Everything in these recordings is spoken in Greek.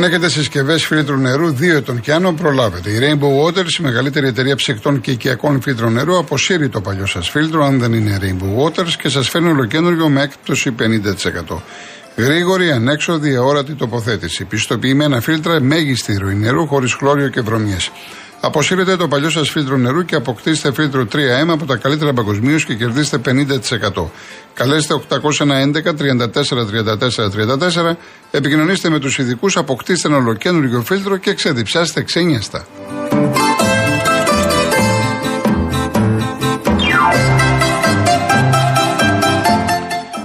Αν έχετε συσκευές φίλτρου νερού 2 ετών και άνω, προλάβετε. Η Rainbow Waters, η μεγαλύτερη εταιρεία ψεκτών και οικιακών φίλτρων νερού, αποσύρει το παλιό σας φίλτρο, αν δεν είναι Rainbow Waters, και σας φέρνει ολοκένουργιο με έκπτωση 50%. Γρήγορη, ανέξοδη, αόρατη τοποθέτηση. Πιστοποιημένα φίλτρα, μέγιστη ροή νερού, χωρίς χλώριο και βρωμιές. Αποσύρετε το παλιό σας φίλτρο νερού και αποκτήστε φίλτρο 3M από τα καλύτερα παγκοσμίως και κερδίστε 50%. Καλέστε 811 34 34 34, επικοινωνήστε με τους ειδικούς, αποκτήστε ένα ολοκένουργιο φίλτρο και ξεδιψάστε ξένιαστα.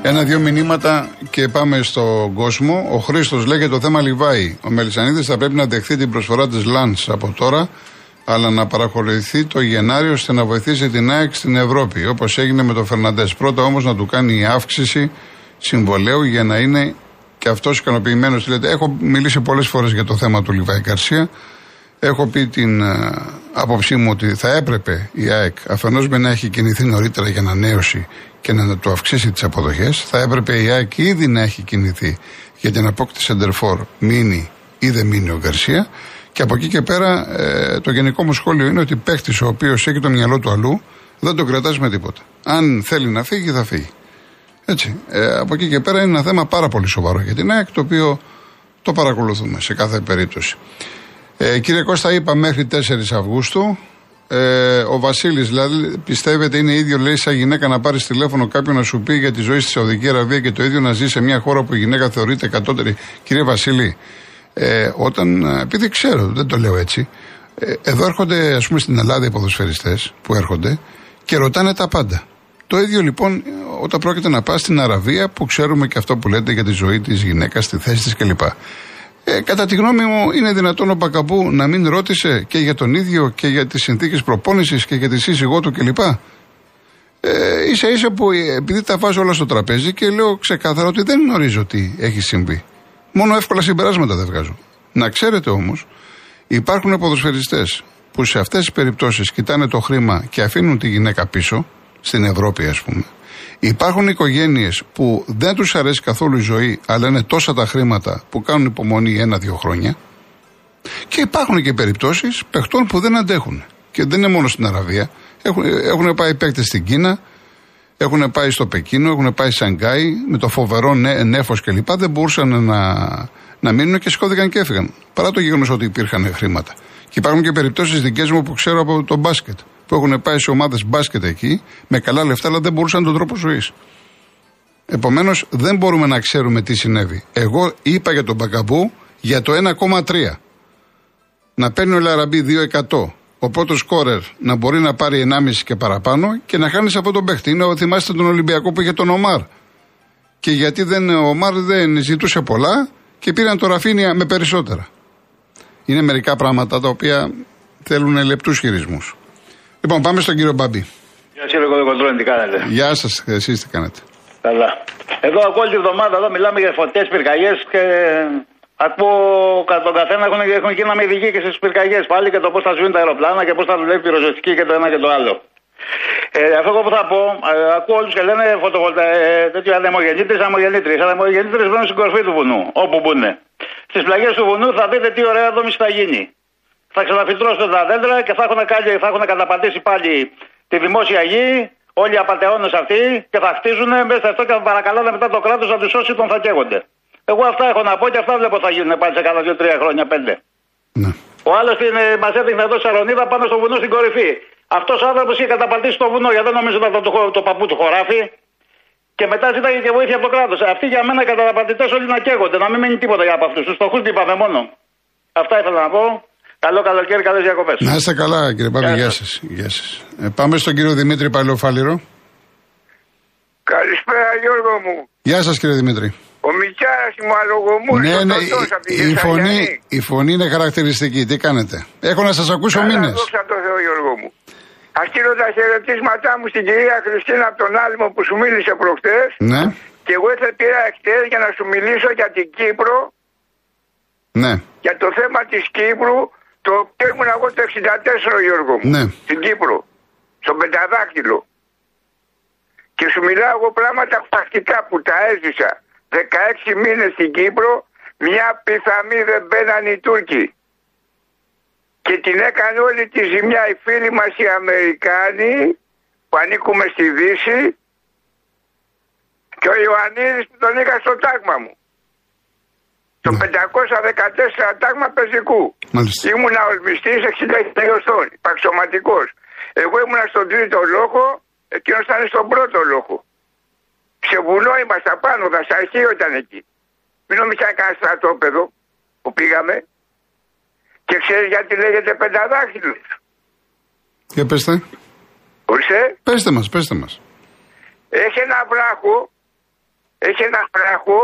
Ένα-δύο μηνύματα και πάμε στον κόσμο. Ο Χρήστος λέει το θέμα Λιβάη. Ο Μελισανίδης θα πρέπει να δεχθεί την προσφορά της Λαντ από τώρα αλλά να παραχωρηθεί το Γενάριο ώστε να βοηθήσει την ΑΕΚ στην Ευρώπη, όπως έγινε με τον Φερναντές. Πρώτα όμως να του κάνει η αύξηση συμβολέου για να είναι και αυτός ικανοποιημένος. Έχω μιλήσει πολλές φορές για το θέμα του Λιβάη Καρσία. Έχω πει την uh, άποψή μου ότι θα έπρεπε η ΑΕΚ αφενός με να έχει κινηθεί νωρίτερα για ανανέωση και να του αυξήσει τις αποδοχές. Θα έπρεπε η ΑΕΚ ήδη να έχει κινηθεί για την απόκτηση Εντερφόρ μείνει ή δεν μείνει ο Γκαρσία. Και από εκεί και πέρα ε, το γενικό μου σχόλιο είναι ότι παίχτης ο οποίος έχει το μυαλό του αλλού δεν τον κρατάς με τίποτα. Αν θέλει να φύγει, θα φύγει. Έτσι. Ε, από εκεί και πέρα είναι ένα θέμα πάρα πολύ σοβαρό για την ΑΕΚ, το οποίο το παρακολουθούμε σε κάθε περίπτωση. Ε, κύριε Κώστα, είπα μέχρι 4 Αυγούστου. Ε, ο Βασίλης, δηλαδή, πιστεύετε είναι ίδιο, λέει, σαν γυναίκα να πάρεις τηλέφωνο κάποιον να σου πει για τη ζωή στη Σαουδική Αραβία και το ίδιο να ζει σε μια χώρα που η γυναίκα θεωρείται κατώτερη. Κύριε Βασίλη, ε, όταν, ε, επειδή ξέρω, δεν το λέω έτσι, ε, εδώ έρχονται ας πούμε στην Ελλάδα οι ποδοσφαιριστές που έρχονται και ρωτάνε τα πάντα. Το ίδιο λοιπόν όταν πρόκειται να πά στην Αραβία που ξέρουμε και αυτό που λέτε για τη ζωή της γυναίκας, τη θέση της κλπ. Ε, κατά τη γνώμη μου, είναι δυνατόν ο Πακαμπού να μην ρώτησε και για τον ίδιο και για τις συνθήκες προπόνησης και για τη σύζυγό του κλπ. Ε, ίσα ίσα που επειδή τα βάζω όλα στο τραπέζι και λέω ξεκάθαρα ότι δεν γνωρίζω τι έχει συμβεί. Μόνο εύκολα συμπεράσματα δεν βγάζω. Να ξέρετε όμως, υπάρχουν ποδοσφαιριστές που σε αυτές τις περιπτώσεις κοιτάνε το χρήμα και αφήνουν τη γυναίκα πίσω, στην Ευρώπη ας πούμε. Υπάρχουν οικογένειες που δεν τους αρέσει καθόλου η ζωή, αλλά είναι τόσα τα χρήματα που κάνουν υπομονή ένα-δύο χρόνια. Και υπάρχουν και περιπτώσεις παιχτών που δεν αντέχουν. Και δεν είναι μόνο στην Αραβία. Έχουν, έχουν πάει παίκτες στην Κίνα, έχουν πάει στο Πεκίνο, έχουν πάει Σανγκάι με το φοβερό νέφος κλπ. Δεν μπορούσαν να, να μείνουν και σηκώθηκαν και έφυγαν. Παρά το γεγονός ότι υπήρχαν χρήματα. Και υπάρχουν και περιπτώσεις δικές μου που ξέρω από το μπάσκετ. Που έχουν πάει σε ομάδες μπάσκετ εκεί με καλά λεφτά, αλλά δεν μπορούσαν τον τρόπο ζωής. Επομένως, δεν μπορούμε να ξέρουμε τι συνέβη. Εγώ είπα για τον Μπακαμπού για το 1,3. Να παίρνει ο Λαραμπή 2% ο πρώτος σκόρερ να μπορεί να πάρει 1,5 και παραπάνω και να χάνεις από τον παίχτη. Είναι, θυμάστε τον Ολυμπιακό που είχε τον Ομάρ. Και γιατί δεν, ο Ομάρ δεν ζητούσε πολλά και πήραν το Ραφίνια με περισσότερα. Είναι μερικά πράγματα τα οποία θέλουν λεπτούς χειρισμούς. Λοιπόν, πάμε στον κύριο Μπαμπή. Γεια σας, κύριε Κοντρόνη, τι κάνετε; Γεια σας, εσείς τι κάνετε; Καλά. Εδώ από όλη τη εβδομάδα εδώ μιλάμε για φωτές, πυρκαγιές και Ακούω τον καθένα έχουν, έχουν γίνει να με ειδικοί και στις πυρκαγιές πάλι και το πώς θα σβήνουν τα αεροπλάνα και πώς θα δουλεύει η πυροσβεστική και το ένα και το άλλο. Ε, αυτό που θα πω, ε, ακούω όλους και λένε φωτοβολτα... ε, τέτοιο ανεμογεννήτρες, ανεμογεννήτρες. Οι ανεμογεννήτρες μπαίνουν στην κορφή του βουνού, όπου μπουν. Στις πλαγιές του βουνού θα δείτε τι ωραία δόμηση θα γίνει. Θα ξαναφυτρώσουν τα δέντρα και θα έχουν, κάνει, θα έχουν καταπατήσει πάλι τη δημόσια γη, όλοι οι απαταιώνες αυτοί και θα χτίζουν μέσα σε αυτό και θα παρακαλάνε μετά το κράτος να τους σώσει τον θα καίγονται. Εγώ αυτά έχω να πω και αυτά βλέπω θα γίνουν πάλι σε κάνα δύο-τρία χρόνια, πέντε. Ναι. Ο άλλος μας έδειχνε εδώ Σαρονίδα πάνω στο βουνό στην κορυφή. Αυτός ο άνθρωπος είχε καταπατήσει το βουνό, γιατί δεν νομίζω να το, το, το παππού του χωράφι. Και μετά ζήταγε και βοήθεια από το κράτος. Αυτοί για μένα καταπατητές όλοι να καίγονται, να μην μείνει τίποτα για από αυτούς. Τους φτωχού τι είπαμε μόνο. Αυτά ήθελα να πω. Καλό καλοκαίρι, καλές διακοπές. Να είστε καλά, κύριε Πάπη, γεια σας. Ε, πάμε στον κύριο Δημήτρη Παλαιοφάλιρο. Καλησπέρα, Γιώργο μου. Γεια σας, κύριε Δημήτρη. Ο Μιτσάρα μου αλογομούρη. Ναι, ναι, η, η, φωνή, η φωνή είναι χαρακτηριστική. Τι κάνετε; Έχω να σας ακούσω μήνες. Δόξα τω Θεώ, Γιώργο μου. Α στείλω τα χαιρετίσματά μου στην κυρία Χριστίνα από τον Άλυμο που σου μίλησε προχτές. Ναι. Και εγώ ήθελα πήρα εχθές για να σου μιλήσω για την Κύπρο. Ναι. Για το θέμα της Κύπρου. Το οποίο ήμουν εγώ το 64, Γιώργο μου. Ναι. Στην Κύπρο. Στον Πενταδάκτυλο. Και σου μιλάω εγώ πράγματα πρακτικά που τα έζησα. 16 μήνες στην Κύπρο Μια πιθαμή δεν μπαίναν οι Τούρκοι. Και την έκανε όλη τη ζημιά οι φίλοι μας οι Αμερικάνοι που ανήκουμε στη Δύση και ο Ιωαννίδης που τον είχα στο τάγμα μου. Το 514 τάγμα πεζικού. Μάλιστα. Ήμουνα ορμιστής 60 χιλιοστών, παξιωματικός. Εγώ ήμουνα στον τρίτο λόγο, εκείνος ήταν στον πρώτο λόγο. Σε βουνό ήμασταν πάνω, δασαρχείο ήταν εκεί. Μην νομίζεις να κανένα στρατόπεδο που πήγαμε. Και ξέρεις γιατί λέγεται πενταδάχτυλος. Για πέστε. Ορίστε, Πέστε μας, πέστε μας. έχει ένα βράχο, έχει ένα βράχο,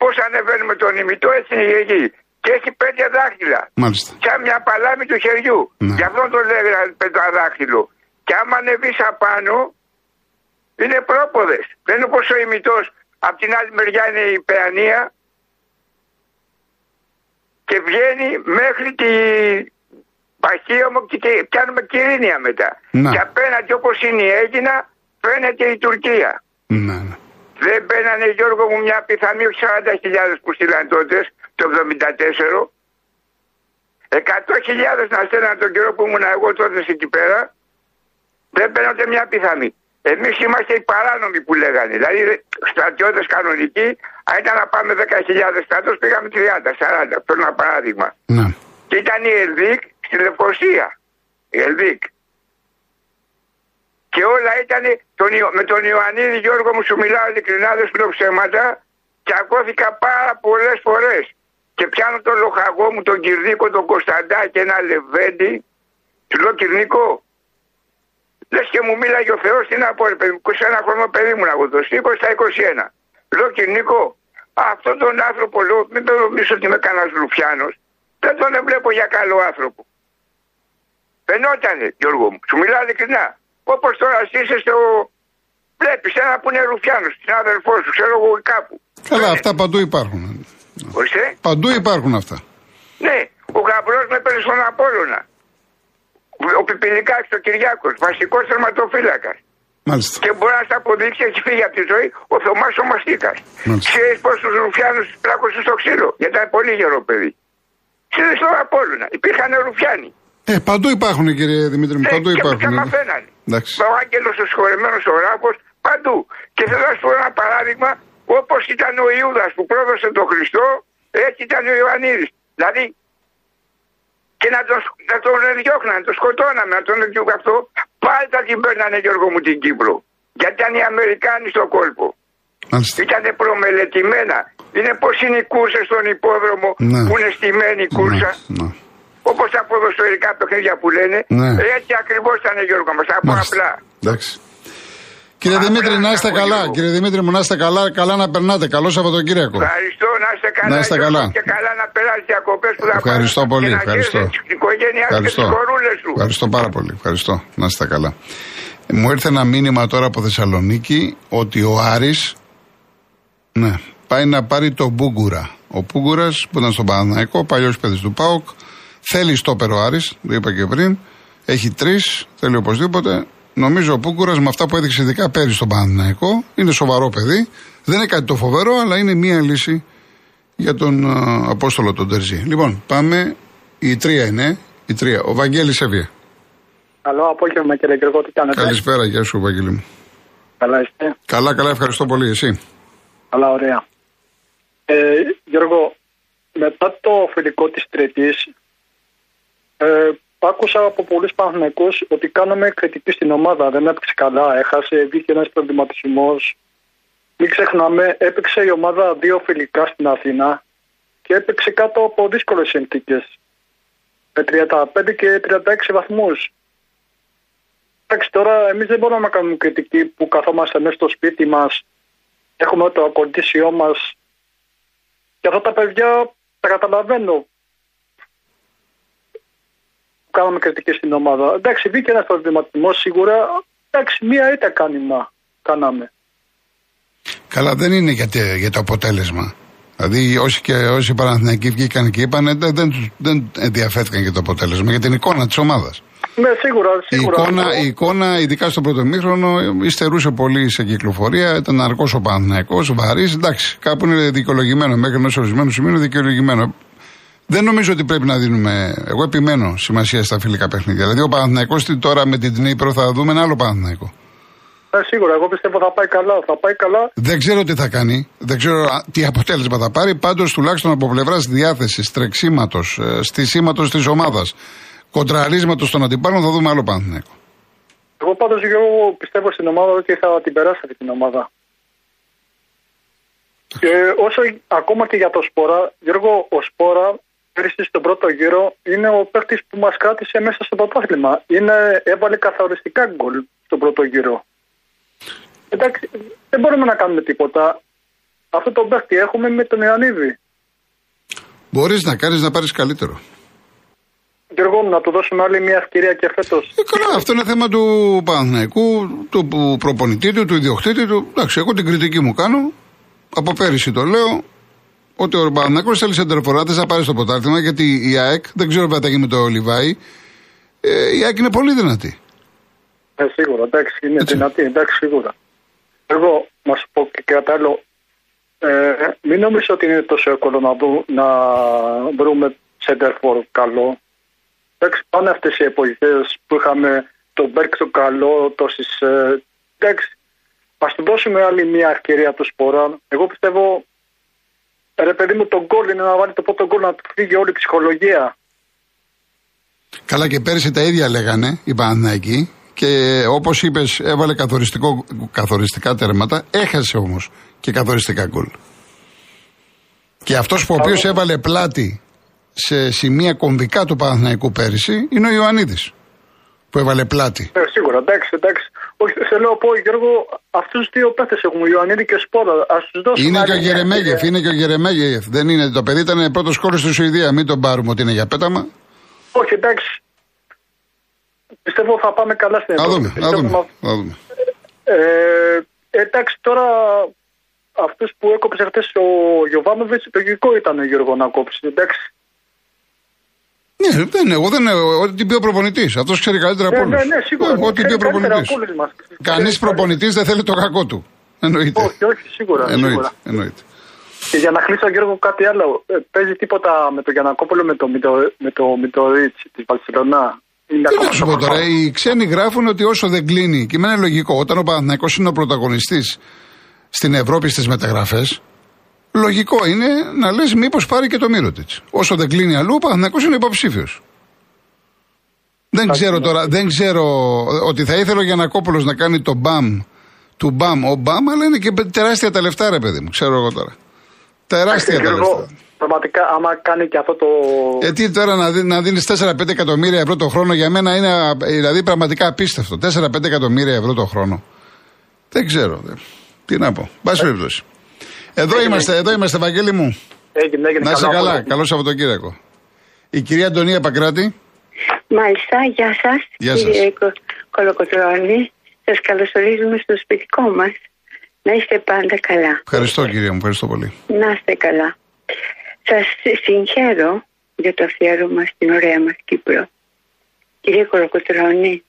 πώς ανεβαίνουμε τον ημιτό έτσι είναι η γη. Και έχει πέντε δάχτυλα. Μάλιστα. Σαν μια παλάμη του χεριού. Ναι. Γι' αυτό το λέγανε πενταδάχτυλο. Και άμα ανεβείς απάνω, είναι πρόποδες. Δεν είναι όπως ο ημιτός. Απ' την άλλη μεριά είναι η πεανία και βγαίνει μέχρι τη Παχύωμο και και πιάνουμε Κυρίνια μετά. Να. Και απέναντι όπως είναι η Έγινα φαίνεται η Τουρκία. Ναι, ναι. Δεν μπαίνανε Γιώργο μου μια πιθανή όχι 40.000 που στείλαν τότε το 74. 100.000 να στέλναν τον καιρό που ήμουν εγώ τότε εκεί πέρα. Δεν μπαίνονται μια πιθανή. Εμείς είμαστε οι παράνομοι που λέγανε. Δηλαδή στρατιώτες κανονικοί, αν ήταν να πάμε 10.000 στρατό, πήγαμε 30, 40. Αυτό είναι ένα παράδειγμα. ναι. Και ήταν η Ελδίκ στη Λευκοσία. Η Ελδίκ. Και όλα ήταν τον, Ιω- με τον Ιωαννίδη Γιώργο μου σου μιλάω ειλικρινά δεν σου λέω ψέματα και ακούθηκα πάρα πολλές φορές και πιάνω τον λοχαγό μου τον Κυρνίκο τον Κωνσταντά και ένα λεβέντι του λέω Κυρνίκο λες και μου μίλαγε ο Θεός τι να πω ρε παιδί μου 21 χρόνο παιδί μου να εγώ το 20 στα 21 λέω Κυρνίκο αυτόν τον άνθρωπο λέω μην το νομίσω ότι είμαι κανένας Ρουφιάνος δεν τον βλέπω για καλό άνθρωπο Φαινότανε, Γιώργο μου. Σου μιλάω ειλικρινά. Όπως τώρα εσύ είσαι στο. Βλέπεις ένα που είναι Ρουφιάνο, την αδερφό σου, ξέρω εγώ κάπου. Καλά, αυτά παντού υπάρχουν. Ορίστε. Παντού υπάρχουν αυτά. Ναι, ο γαμπρός με παίρνει στον Απόλωνα. Ο Πιπηλικάκη ο Κυριάκος, βασικός τερματοφύλακα. Μάλιστα. Και μπορεί να στα αποδείξει, έχει φύγει από τη ζωή ο Θωμάς ο Μαστίκας. Μάλιστα. Ξέρεις πώ τους Ρουφιάνους πλάκωσε στο ξύλο, γιατί ήταν πολύ γερό παιδί. Ξέρεις στον Απόλωνα, υπήρχαν Ρουφιάνοι. Ε, παντού υπάρχουν κύριε Δημήτρη μου, Ναι, παντού και υπάρχουν. Και ε. μαθαίνανε. Εντάξει. Ο Άγγελος ο συγχωρεμένο ο Ράφο παντού. Και θέλω να σου πω ένα παράδειγμα, όπως ήταν ο Ιούδας που πρόδωσε τον Χριστό, έτσι ήταν ο Ιωαννίδης. Δηλαδή, και να τον, να τον διώχναν, να τον σκοτώναμε, να τον διώχναν αυτό, πάλι θα την παίρνανε Γιώργο μου την Κύπρο. Γιατί ήταν οι Αμερικάνοι στο κόλπο. Μάλιστα. Ήταν προμελετημένα. Είναι πώ είναι οι κούρσες στον υπόδρομο Ναι. που είναι στημένη η κούρσα. Ναι, ναι. Όπως τα ποδοσφαιρικά παιχνίδια που λένε. Ναι. Έτσι ακριβώς ήταν Γιώργο μας. Θα πω Μάλιστα. απλά. Εντάξει. Κύριε Απλά Δημήτρη, να να είστε πω καλά. λίγο. Κύριε Δημήτρη μου, να είστε καλά. Καλά να περνάτε. Καλό Σαββατοκύριακο. Ευχαριστώ, να είστε καλά. Να είστε Γιώργο, καλά. Και καλά να περάσεις διακοπές που θα Ευχαριστώ πάρεις πολύ, και να ευχαριστώ. χαίρεσαι την οικογένειά σου και Ευχαριστώ. τι χωρούλε σου. Ευχαριστώ πάρα πολύ. Ευχαριστώ. Να είστε καλά. Μου ήρθε ένα μήνυμα τώρα από Θεσσαλονίκη ότι ο Άρης ναι, πάει να πάρει τον Μπούγκουρα. Ο Μπούγκουρας που ήταν στον Παναναϊκό, παλιός παιδί του Πάοκ, θέλει στόπερ ο Άρης, το είπα και πριν. Έχει τρεις, θέλει οπωσδήποτε. Νομίζω ο Μπούγκουρα με αυτά που έδειξε ειδικά πέρυσι στον Παναναϊκό είναι σοβαρό παιδί. Δεν είναι κάτι το φοβερό, αλλά είναι μία λύση για τον α, Απόστολο τον Τερζή. Λοιπόν, πάμε. Η τρία είναι. Η τρία. Ο Βαγγέλης Εύβοια. Καλό απόγευμα κύριε Γρηγό, τι κάνετε; Καλησπέρα, γεια σου, Βαγγέλη μου. Καλά είστε; Καλά, καλά, ευχαριστώ πολύ. Εσύ; Καλά, ωραία. Ε, Γιώργο, μετά το φιλικό της Τρίτης, ε, άκουσα από πολλούς Παναθηναϊκούς ότι κάναμε κριτική στην ομάδα. Δεν έπαιξε καλά, έχασε, βγήκε ένας προβληματισμός. Μην ξεχνάμε, έπαιξε η ομάδα δύο φιλικά στην Αθήνα και έπαιξε κάτω από δύσκολες συνθήκες. Με 35 και 36 βαθμούς. Εντάξει, τώρα εμείς δεν μπορούμε να κάνουμε κριτική που καθόμαστε μέσα στο σπίτι μας έχουμε το ακολουθήσιό μας και αυτά τα παιδιά τα καταλαβαίνω που κάναμε κριτική στην ομάδα. Εντάξει, βγήκε ένας προβληματισμός σίγουρα. Εντάξει, μία ήττα κάνημα κάναμε. Καλά, δεν είναι για, τε- για το αποτέλεσμα. Δηλαδή, όσοι, και, όσοι οι Παναθηναϊκοί βγήκαν και είπαν, δεν, δεν, τους- δεν ενδιαφέρθηκαν για το αποτέλεσμα, για την εικόνα της ομάδας. Ναι, σίγουρα. Η σίγουρα. εικόνα, η εικόνα, ειδικά στο πρώτο μήχρονο, υστερούσε πολύ σε κυκλοφορία. Ήταν αργός ο Παναθυναϊκό, βαρύς. Εντάξει, κάπου είναι δικαιολογημένο. Μέχρι ενός ορισμένου σημείου είναι δικαιολογημένο. Δεν νομίζω ότι πρέπει να δίνουμε. Εγώ επιμένω σημασία στα φιλικά παιχνίδια. Δηλαδή, ο Παναθυναϊκό τώρα με την Τνίπρο θα δούμε ένα άλλο Παναθυναϊκό. Ναι, σίγουρα. Εγώ πιστεύω θα πάει καλά. Θα πάει καλά. Δεν ξέρω τι θα κάνει. Δεν ξέρω α, τι αποτέλεσμα θα πάρει. Πάντως, τουλάχιστον από πλευράς διάθεσης, τρεξίματος, ε, στισίματο της ομάδας, κοντραρίσματος των αντιπάλων, θα δούμε άλλο Παναθυναϊκό. Εγώ πάντως εγώ πιστεύω στην ομάδα ότι θα την περάσει αυτή την ομάδα. Και όσο ακόμα και για το Σπόρα, Γιώργο, ο Σπόρα πέρυσι στον πρώτο γύρο είναι ο παίκτης που μας κράτησε μέσα στο πρωτάθλημα. Είναι, έβαλε καθοριστικά γκολ στον πρώτο γύρο. Εντάξει, δεν μπορούμε να κάνουμε τίποτα. Αυτό το παίκτη έχουμε με τον Ιωαννίδη. Μπορείς να κάνεις να πάρεις καλύτερο. Γιώργο, να του δώσουμε άλλη μια ευκαιρία και φέτος. Ε, καλά, αυτό είναι θέμα του Παναθηναϊκού, του που- προπονητή του, του ιδιοκτήτη του. Εντάξει, εγώ την κριτική μου κάνω. Από πέρυσι το λέω. Ότι ο Παναθηναϊκός θέλει σεντερφορά, δεν θα πάρει στο ποτάρτημα γιατί η ΑΕΚ, δεν ξέρω βέβαια τι θα γίνει με το Λιβάη, ε, η ΑΕΚ είναι πολύ δυνατή. Ε, σίγουρα, εντάξει, είναι Έτσι. δυνατή, εντάξει, σίγουρα. Εγώ, να σου πω και κάτι άλλο. Ε, μην νομίζω ότι είναι τόσο εύκολο να, βρου- να βρούμε center for καλό. Εντάξει, πάνε αυτές οι εποχές που είχαμε τον Μπέρκ το καλό, τόσες. Ε, εντάξει, ας του δώσουμε άλλη μια ευκαιρία του Σποράν. Εγώ πιστεύω, ρε παιδί μου, τον γκολ είναι να βάλει το πρώτο γκολ να του φύγει όλη η ψυχολογία. Καλά και πέρυσι τα ίδια λέγανε οι Παναθηναϊκοί και όπως είπες έβαλε καθοριστικό, καθοριστικά τέρματα, έχασε όμως και καθοριστικά γκολ. Και αυτός που ο οποίος έβαλε πλάτη σε σημεία κομβικά του Παναθηναϊκού πέρυσι είναι ο Ιωαννίδης που έβαλε πλάτη. Ε, σίγουρα, εντάξει, εντάξει. Όχι, θέλω να πω, Γιώργο, αυτούς του δύο παίχτες έχουμε, Ιωαννίδη και Σπόρα. Α τους δώσουμε. Είναι άλλη και ο μια Γερεμέγεφ, ευκαιρία. είναι και ο Γερεμέγεφ. Δεν είναι. Το παιδί ήταν πρώτος κόλλο στη Σουηδία. Μην τον πάρουμε ότι είναι για πέταμα. Όχι, εντάξει. Πιστεύω θα πάμε καλά στην Θα Ευρώπη. δούμε. Θα Πιστεύω δούμε. μα- Θα δούμε. Ε, εντάξει, τώρα αυτούς που έκοψε χθες ο Γιωβάνοβιτς, λογικό ήταν Γιώργο να κόψει. Εντάξει. Ναι, δεν, εγώ δεν. Ό,τι πει ο προπονητής. Αυτός ξέρει καλύτερα από Ναι, όλους. ναι, ναι, σίγουρα. Ό,τι πει ο Ξέρει καλύτερα προπονητής. από όλους μας. Κανείς Ξέρει προπονητής δεν θέλει το κακό του. Εννοείται. Όχι, όχι, σίγουρα. Εννοείται. σίγουρα. εννοείται. Και για να κλείσω, Γιώργο, κάτι άλλο. Ε, παίζει τίποτα με τον Γιανακόπουλο με το, Μιτο- με το Μιτορίτ της Βαρσελονά. Είναι Τι ακόμα να σου στο πω τώρα, πρόγραμμα. οι ξένοι γράφουν ότι όσο δεν κλείνει, και εμένα είναι λογικό, όταν ο Παναθηναϊκός είναι ο πρωταγωνιστής στην Ευρώπη στις μεταγραφές, λογικό είναι να λες μήπως πάρει και το Μύρωτιτ. Όσο δεν κλείνει αλλού, ο Παναθηναϊκός είναι υποψήφιος. Δεν ξέρω τώρα, δεν ξέρω ότι θα ήθελε ο Γιανακόπουλο να κάνει το μπαμ του μπαμ ο μπαμ, αλλά είναι και τεράστια τα λεφτά, ρε παιδί μου, ξέρω εγώ τώρα. Τεράστια τα Γιώργο, λεφτά. πραγματικά, άμα κάνει και αυτό το. Ε, τι τώρα να, δι, να δίνεις 4-5 εκατομμύρια ευρώ το χρόνο για μένα είναι α, δηλαδή πραγματικά απίστευτο. 4-5 εκατομμύρια ευρώ το χρόνο. Δεν ξέρω. δε. Τι να πω. Πάση περιπτώσει. Εδώ είμαστε, εδώ είμαστε, Βαγγέλη μου. Έγινε, έγινε. Να είσαι καλά. απόγευμα. Καλό Σαββατοκύριακο. Η κυρία Αντωνία Πακράτη. Μάλιστα, γεια σας. Γεια σας. Κύριε Κο- Κολοκοτρώνη, σας καλωσορίζουμε στο σπιτικό μας. Να είστε πάντα καλά. Ευχαριστώ κυρία μου, ευχαριστώ πολύ. Να είστε καλά. Σας συγχαίρω για το αφιέρωμα στην ωραία μας Κύπρο. Κύριε Κολοκοτρώνη,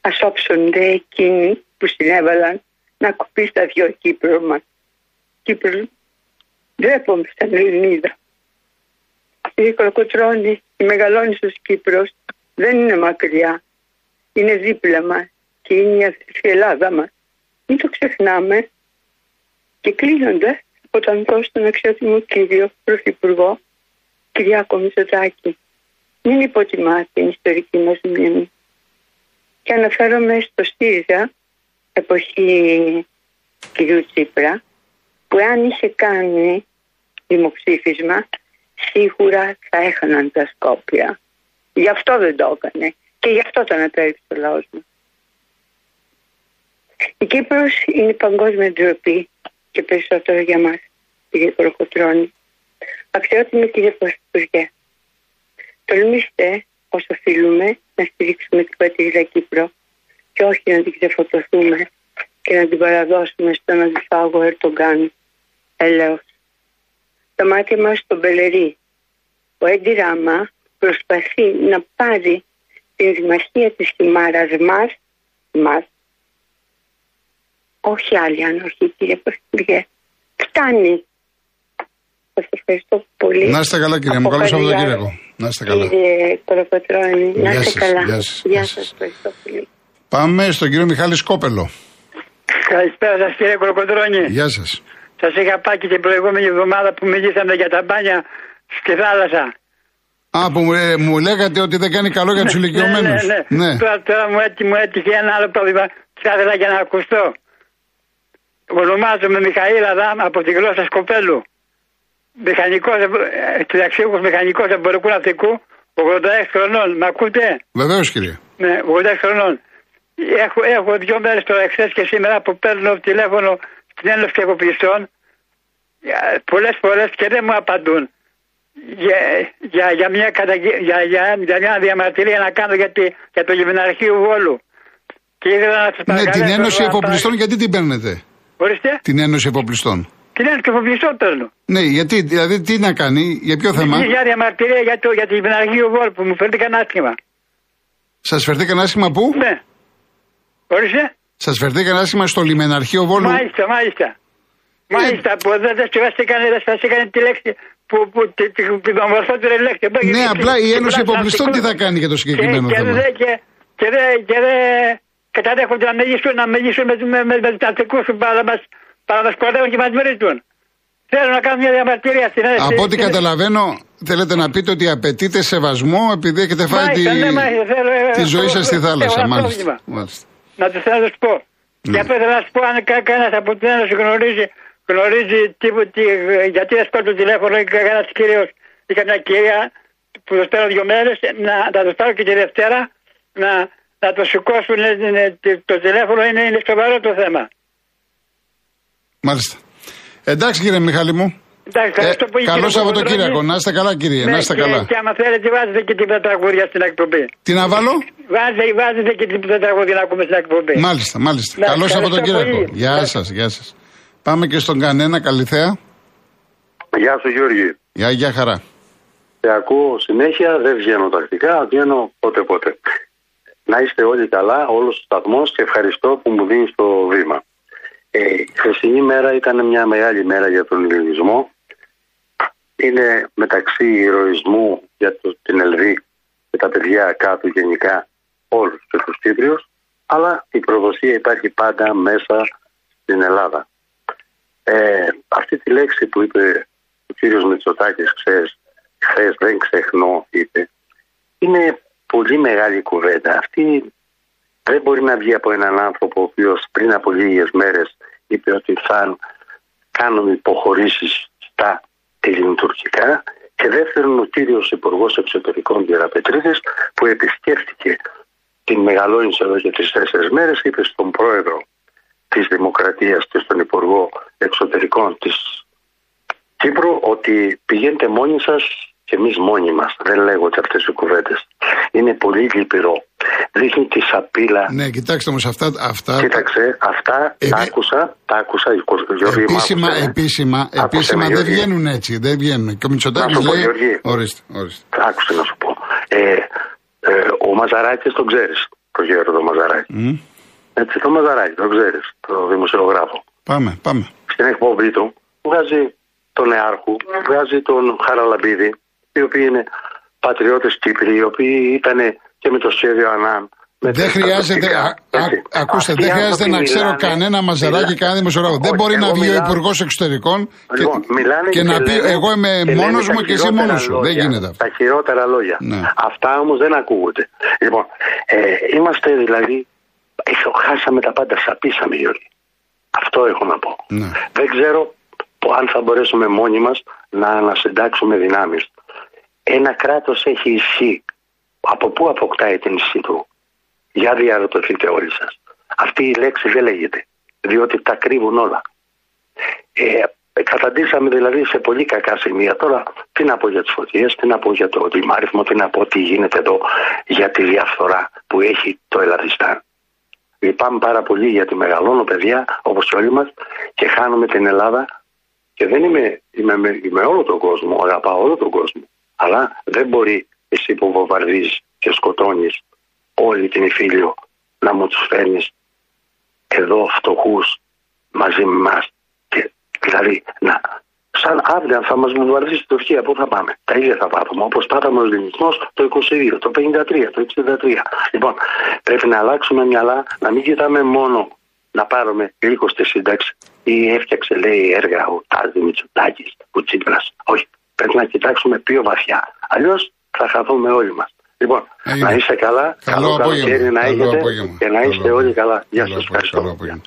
ας όψονται εκείνοι που συνέβαλαν να κουπεί στα δυο Κύπρο μας. Κύπρο, ντρέπομαι σαν Ελληνίδα. Κύριε Κολοκοτρώνη, η μεγαλόνισσος Κύπρος δεν είναι μακριά. Είναι δίπλα μας και είναι η αδερφή Ελλάδα μας. Μην το ξεχνάμε. Και κλείνοντας, όταν δω στον αξιότιμο κύριο Πρωθυπουργό, Κυριάκο Μητσοτάκη, μην υποτιμάτε την ιστορική μας μνήμη. Και αναφέρομαι στο ΣΥΡΙΖΑ, εποχή κυρίου Τσίπρα, που αν είχε κάνει δημοψήφισμα, σίγουρα θα έχαναν τα Σκόπια. Γι' αυτό δεν το έκανε και γι' αυτό τον απέριψε ο λαός μας. Η Κύπρος είναι παγκόσμια ντροπή και περισσότερο για μας, κύριε Κοροκοτρώνη. Αξιότιμη κύριε Πρωθυπουργέ, τολμήστε όσο οφείλουμε να στηρίξουμε την πατρίδα Κύπρο και όχι να την ξεφορτωθούμε και να την παραδώσουμε στον αντιφάγο Ερτογκάν έλεος. Τα μάτια μας στον Πελερή. Ο Έντι Ράμα προσπαθεί να πάρει στην Δημαρχία της Χιμάρας μας, μας, όχι άλλη αν όχι κύριε Πρωθυπουργέ, φτάνει. Σας ευχαριστώ πολύ. Να είστε καλά, κυρία μου. Από Καλό καρδιά, Σαββατοκύριακο. Να είστε καλά. Κύριε Κολοκοτρώνη, να Γεια είστε σας, καλά. γεια σας, Γεια γεια σας, σας. ευχαριστώ πολύ. Πάμε στον κύριο Μιχάλη Σκόπελο. Καλησπέρα σας κύριε Κροκοντρόνη. Γεια σας. Σας είχα πάει και την προηγούμενη εβδομάδα που μιλήσαμε για τα μπάνια στη θάλασσα. Α, που μου, ε, μου λέγατε ότι δεν κάνει καλό για τους ηλικιωμένους. Ναι, ναι, ναι. Τώρα, τώρα μου, έτυχε, μου έτυχε ένα άλλο πρόβλημα και θα ήθελα για να ακουστώ. Ονομάζομαι Μιχαήλ Αδάμ από τη γλώσσα Σκοπέλου. Μηχανικός, ε, τριαξίουχος μηχανικός εμπορικού ναυτικού, 86 χρονών. Μ' ακούτε; Βεβαίως, κύριε. Ναι, 86 χρονών. Έχω, έχω δύο μέρες τώρα εχθές και σήμερα που παίρνω τηλέφωνο στην Ένωση Εφοπλιστών πολλές φορές και δεν μου απαντούν. Για, για, για, μια, καταγε... για, για, για μια διαμαρτυρία να κάνω για, τη, για το γυμναρχείο Βόλου. Και ήθελα να σας Ναι, την παρακαλέσω Ένωση να Εφοπλιστών, παρα- γιατί την παίρνετε; Ορίστε, Την Ένωση Εφοπλιστών. την Ένωση Εφοπλιστών παίρνω. Ναι, γιατί, δηλαδή τι να κάνει, για ποιο θέμα; Για διαμαρτυρία για το, για το γυμναρχείο Βόλου που μου φέρθηκαν άσχημα. Σας φερθήκαν άσχημα πού; Ναι. Ορίστε; Σας φερθήκαν άσχημα στο λιμεναρχείο Βόλου. Μάλιστα, μάλιστα. Μάλιστα, που δεν δεν σκεφτήκαν, δεν σκεφτήκαν τη λέξη που, που τη, τη, την ομορφότερη λέξη. Ναι, απλά η Ένωση Εφοπλιστών τι θα κάνει για το συγκεκριμένο και, θέμα; Και, δε- και, και, δε, και δε καταδέχονται να μιλήσουν, να μιλήσουν με, με, με, με τους ναυτικούς που παρά μας, παρά μας κορδεύουν και μας μυρίζουν. Θέλω να κάνω μια διαμαρτυρία στην Ένωση. Από ό,τι στην- καταλαβαίνω, θέλετε να πείτε ότι απαιτείται σεβασμό επειδή έχετε φάει τη, Μάλιστα, ναι, μάλιστα, θέλω, ε, τη ζωή έχω- σας στη έχω θάλασσα. ένα Μάλιστα. Πρόβλημα. Μάλιστα. Να τους θέλω να σου πω. Ναι. Και αυτό ήθελα να σου πω αν κανένας από την Ένωση γνωρίζει, γνωρίζει τι, τι, γιατί δεν σκότω το τηλέφωνο ή κανένας κύριος. Είχα μια κυρία που το στέλνω δύο μέρες, να, να το στέλνω και τη Δευτέρα, να, να το σηκώσουν ε, ε, το- το τηλέφωνο, είναι, είναι σοβαρό το θέμα. Μάλιστα. Εντάξει κύριε Μιχάλη μου. Εντάξει, ευχαριστώ πολύ, καλό κύριε Σαββατοκύριακο. Κολοκοτρώνη. Να είστε καλά κύριε. Ναι, να είστε και, καλά. Και άμα θέλετε, βάζετε και την τραγούδια στην εκπομπή. Τι να βάλω; Βάζετε, βάζετε και την τραγούδια να ακούμε στην εκπομπή. Μάλιστα, μάλιστα. Ναι, Καλό ευχαριστώ Σαββατοκύριακο. πολύ. Γεια σας, γεια σας. Πάμε και στον κανένα, καληθέα. Γεια σου Γιώργη. Γεια, γεια χαρά. Σε ακούω συνέχεια, δεν βγαίνω τακτικά, βγαίνω πότε πότε. Να είστε όλοι καλά, όλος ο σταθμός και ευχαριστώ που μου δίνεις το βήμα. Ε, η χθεσινή μέρα ήταν μια μεγάλη μέρα για τον ελληνισμό. Είναι μεταξύ ηρωισμού για το, την Ελβή και τα παιδιά κάτω γενικά όλους και τους Κύπριους, αλλά η προδοσία υπάρχει πάντα μέσα στην Ελλάδα. Ε, αυτή τη λέξη που είπε ο κύριος Μητσοτάκης, ξέρεις, χθες δεν ξεχνώ, είπε, είναι πολύ μεγάλη κουβέντα. Αυτή δεν μπορεί να βγει από έναν άνθρωπο ο οποίος πριν από λίγες μέρες είπε ότι θα κάνουμε υποχωρήσεις στα ελληνοτουρκικά και δεύτερον ο κύριος υπουργός Εξωτερικών Διαραπετρίδης που επισκέφτηκε την Μεγαλόνισσα εδώ και τις τέσσερις μέρες είπε στον πρόεδρο της Δημοκρατίας και στον Υπουργό Εξωτερικών της Κύπρου ότι πηγαίνετε μόνοι σας και εμείς μόνοι μας. Δεν λέγονται αυτές οι κουβέντες. Είναι πολύ λυπηρό. Δείχνει τη σαπίλα. Ναι, κοιτάξτε όμως αυτά. αυτά Κοίταξε, αυτά Ε, τα ε, άκουσα, τα άκουσα, Γιώργη, μ' επίσημα, άκουσες, ε. επίσημα, Άκουσε επίσημα με, δεν Γιώργη. βγαίνουν έτσι. Δεν βγαίνουν. Και ο Μητσοτάκης Να σου πω, λέει. Γιώργη. Ορίστε, ορίστε. Άκουσε να σου πω. Ε, ε, ο Μαζαράκης τον ξέρεις, το γέρο το Μαζαράκη. Μμ. Έτσι, το Μαζαράκη, τον ξέρεις, το δημοσιογράφο. Πάμε, πάμε. στην εκπομπή του βγάζει τον Νεάρχου, βγάζει τον Χαραλαμπίδη, οι οποίοι είναι πατριώτες Κύπροι, οι οποίοι ήταν και με το σχέδιο ΑΝΑΝ. με Δεν τα χρειάζεται, στρατιωτικά, α, α, έτσι. ακούστε, Αυτοί δεν οι χρειάζεται άνθρωποι να ξέρω μιλάνε- κανένα μαζαράκι, μιλά- κανένα δημοσιογράφο. Δεν Όχι, μπορεί να εγώ βγει ο μιλάω- Υπουργός Εξωτερικών και, Λοιπόν, μιλάνε και να πει λένε- εγώ είμαι και λένε μόνος τα μου και εσύ χειρότερα μόνος σου. Δεν λόγια. γίνεται αυτό. Τα χειρότερα λόγια. Ναι. Αυτά όμως δεν ακούγονται. Λοιπόν, ε, είμαστε δηλαδή. έχ- Χάσαμε τα πάντα, σαπίσαμε Γιώργη. Αυτό έχω να πω. Ναι. Δεν ξέρω που- αν θα μπορέσουμε μόνοι μας να ανασυντάξουμε δυνάμεις. Ένα κράτος έχει ισχύ. Από πού αποκτάει την ισχύ του; Για διαρωτηθείτε όλοι σας. Αυτή η λέξη δεν λέγεται. Διότι τα κρύβουν όλα. Ε, καταντήσαμε δηλαδή σε πολύ κακά σημεία. Τώρα τι να πω για τις φωτιές, τι να πω για το δημάριθμο, τι να πω τι γίνεται εδώ για τη διαφθορά που έχει το Ελλαδιστάν. Λυπάμαι πάρα πολύ γιατί μεγαλώνω παιδιά όπως και όλοι μας και χάνουμε την Ελλάδα και δεν είμαι, είμαι, με, είμαι όλο τον κόσμο, αγαπάω όλο τον κόσμο. Αλλά δεν μπορεί εσύ που βομβαρδίζεις και σκοτώνεις όλη την Ιφίλιο να μου τους φέρνεις εδώ φτωχούς μαζί με εμάς. Δηλαδή, να, σαν αύριο θα μας βομβαρδίσει η Τουρκία, πού θα πάμε; Τα ίδια θα πάμε. Όπως πάθαμε ο Ελληνισμός το 22, το 53, το 63. Λοιπόν, πρέπει να αλλάξουμε μυαλά, να μην κοιτάμε μόνο να πάρουμε λίγος στη σύνταξη ή έφτιαξε λέει έργα ο Τάζη Μητσοτάκης, ο Τσίπρας. Όχι. Πρέπει να κοιτάξουμε πιο βαθιά. Αλλιώς θα χαθούμε όλοι μας. Λοιπόν, Έγινε. να είστε καλά. Καλό Καλό καλοκαίρι απόγευμα. να Καλό έχετε απόγευμα. και να Καλό είστε όλοι απόγευμα. καλά. Γεια Καλό σας. απόγευμα. Ευχαριστώ. Καλό απόγευμα.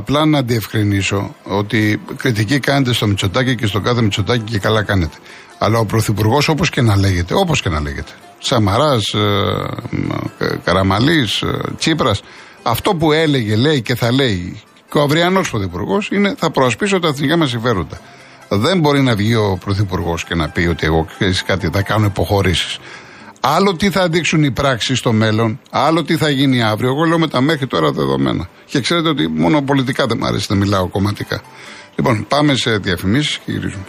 Απλά να διευκρινίσω ότι κριτική κάνετε στο Μητσοτάκι και στο κάθε Μητσοτάκι και καλά κάνετε. Αλλά ο Πρωθυπουργός, όπως και να λέγεται, όπως και να λέγεται, Σαμαράς, ε, Καραμαλής, Τσίπρας, αυτό που έλεγε, λέει και θα λέει και ο αυριανός Πρωθυπουργός είναι θα προασπίσω τα εθνικά μας συμφέροντα. Δεν μπορεί να βγει ο Πρωθυπουργός και να πει ότι εγώ ξέρεις κάτι, θα κάνω υποχωρήσεις. Άλλο τι θα δείξουν οι πράξεις στο μέλλον, άλλο τι θα γίνει αύριο. Εγώ λέω με τα μέχρι τώρα δεδομένα. Και ξέρετε ότι μόνο πολιτικά δεν μου αρέσει να μιλάω κομματικά. Λοιπόν, πάμε σε διαφημίσεις και γυρίζουμε.